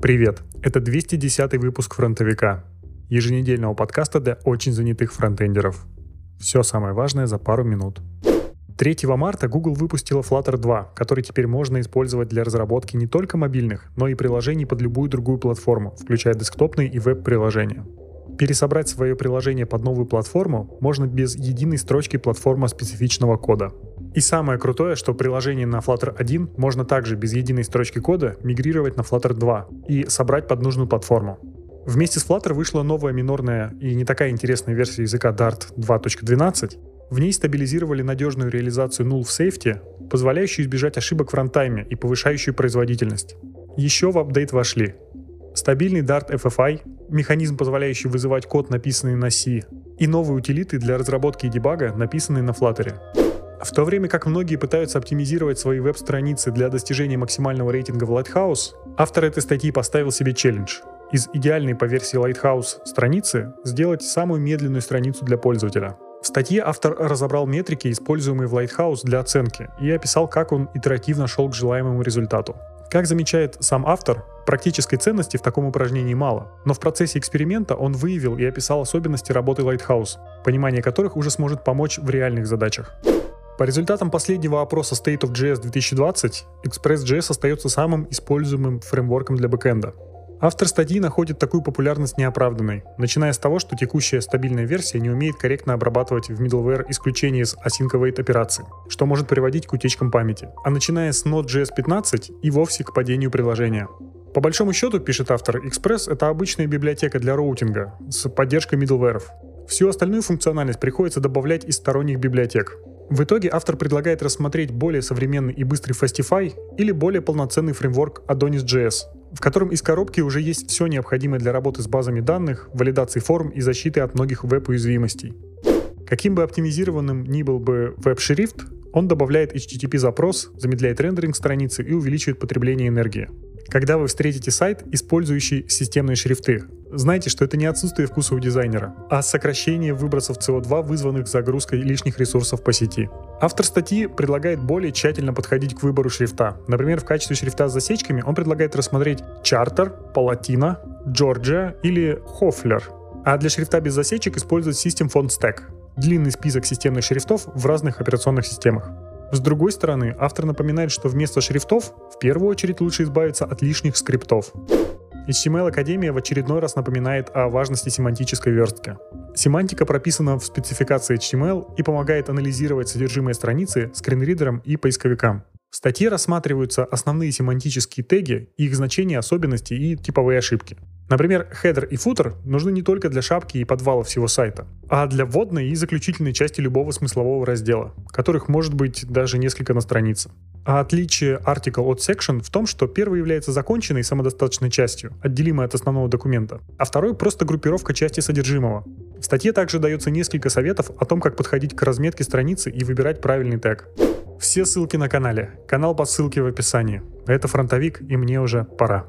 Привет! Это 210 выпуск «Фронтовика» — еженедельного подкаста для очень занятых фронтендеров. Все самое важное за пару минут. 3 марта Google выпустила Flutter 2, который теперь можно использовать для разработки не только мобильных, но и приложений под любую другую платформу, включая десктопные и веб-приложения. Пересобрать свое приложение под новую платформу можно без единой строчки платформа-специфичного кода. И самое крутое, что приложение на Flutter 1 можно также без единой строчки кода мигрировать на Flutter 2 и собрать под нужную платформу. Вместе с Flutter вышла новая минорная и не такая интересная версия языка Dart 2.12. В ней стабилизировали надежную реализацию null в сейфте, позволяющую избежать ошибок в рантайме и повышающую производительность. Еще в апдейт вошли стабильный Dart FFI, механизм, позволяющий вызывать код, написанный на C, и новые утилиты для разработки и дебага, написанные на Flutter. В то время как многие пытаются оптимизировать свои веб-страницы для достижения максимального рейтинга в Lighthouse, автор этой статьи поставил себе челлендж из идеальной по версии Lighthouse страницы сделать самую медленную страницу для пользователя. В статье автор разобрал метрики, используемые в Lighthouse для оценки, и описал, как он итеративно шел к желаемому результату. Как замечает сам автор, практической ценности в таком упражнении мало, но в процессе эксперимента он выявил и описал особенности работы Lighthouse, понимание которых уже сможет помочь в реальных задачах. По результатам последнего опроса State of JS 2020, Express.js остается самым используемым фреймворком для бэкэнда. Автор статьи находит такую популярность неоправданной, начиная с того, что текущая стабильная версия не умеет корректно обрабатывать в middleware исключения из async await операций, что может приводить к утечкам памяти, а начиная с Node.js 15 и вовсе к падению приложения. По большому счету, пишет автор, Express — это обычная библиотека для роутинга с поддержкой middleware. Всю остальную функциональность приходится добавлять из сторонних библиотек. В итоге автор предлагает рассмотреть более современный и быстрый Fastify или более полноценный фреймворк Adonis.js, в котором из коробки уже есть все необходимое для работы с базами данных, валидации форм и защиты от многих веб-уязвимостей. Каким бы оптимизированным ни был бы веб-шрифт, он добавляет HTTP-запрос, замедляет рендеринг страницы и увеличивает потребление энергии. Когда вы встретите сайт, использующий системные шрифты, знайте, что это не отсутствие вкуса у дизайнера, а сокращение выбросов СО2, вызванных загрузкой лишних ресурсов по сети. Автор статьи предлагает более тщательно подходить к выбору шрифта. Например, в качестве шрифта с засечками он предлагает рассмотреть Charter, Palatina, Georgia или Hoffler. А для шрифта без засечек использовать System Font Stack — длинный список системных шрифтов в разных операционных системах. С другой стороны, автор напоминает, что вместо шрифтов в первую очередь лучше избавиться от лишних скриптов. HTML Академия в очередной раз напоминает о важности семантической верстки. Семантика прописана в спецификации HTML и помогает анализировать содержимое страницы скринридерам и поисковикам. В статье рассматриваются основные семантические теги, их значения, особенности и типовые ошибки. Например, хедер и футер нужны не только для шапки и подвала всего сайта, а для вводной и заключительной части любого смыслового раздела, которых может быть даже несколько на странице. А отличие article от section в том, что первый является законченной самодостаточной частью, отделимой от основного документа, а второй просто группировка части содержимого. В статье также дается несколько советов о том, как подходить к разметке страницы и выбирать правильный тег. Все ссылки на канале. Канал по ссылке в описании. Это фронтовик, и мне уже пора.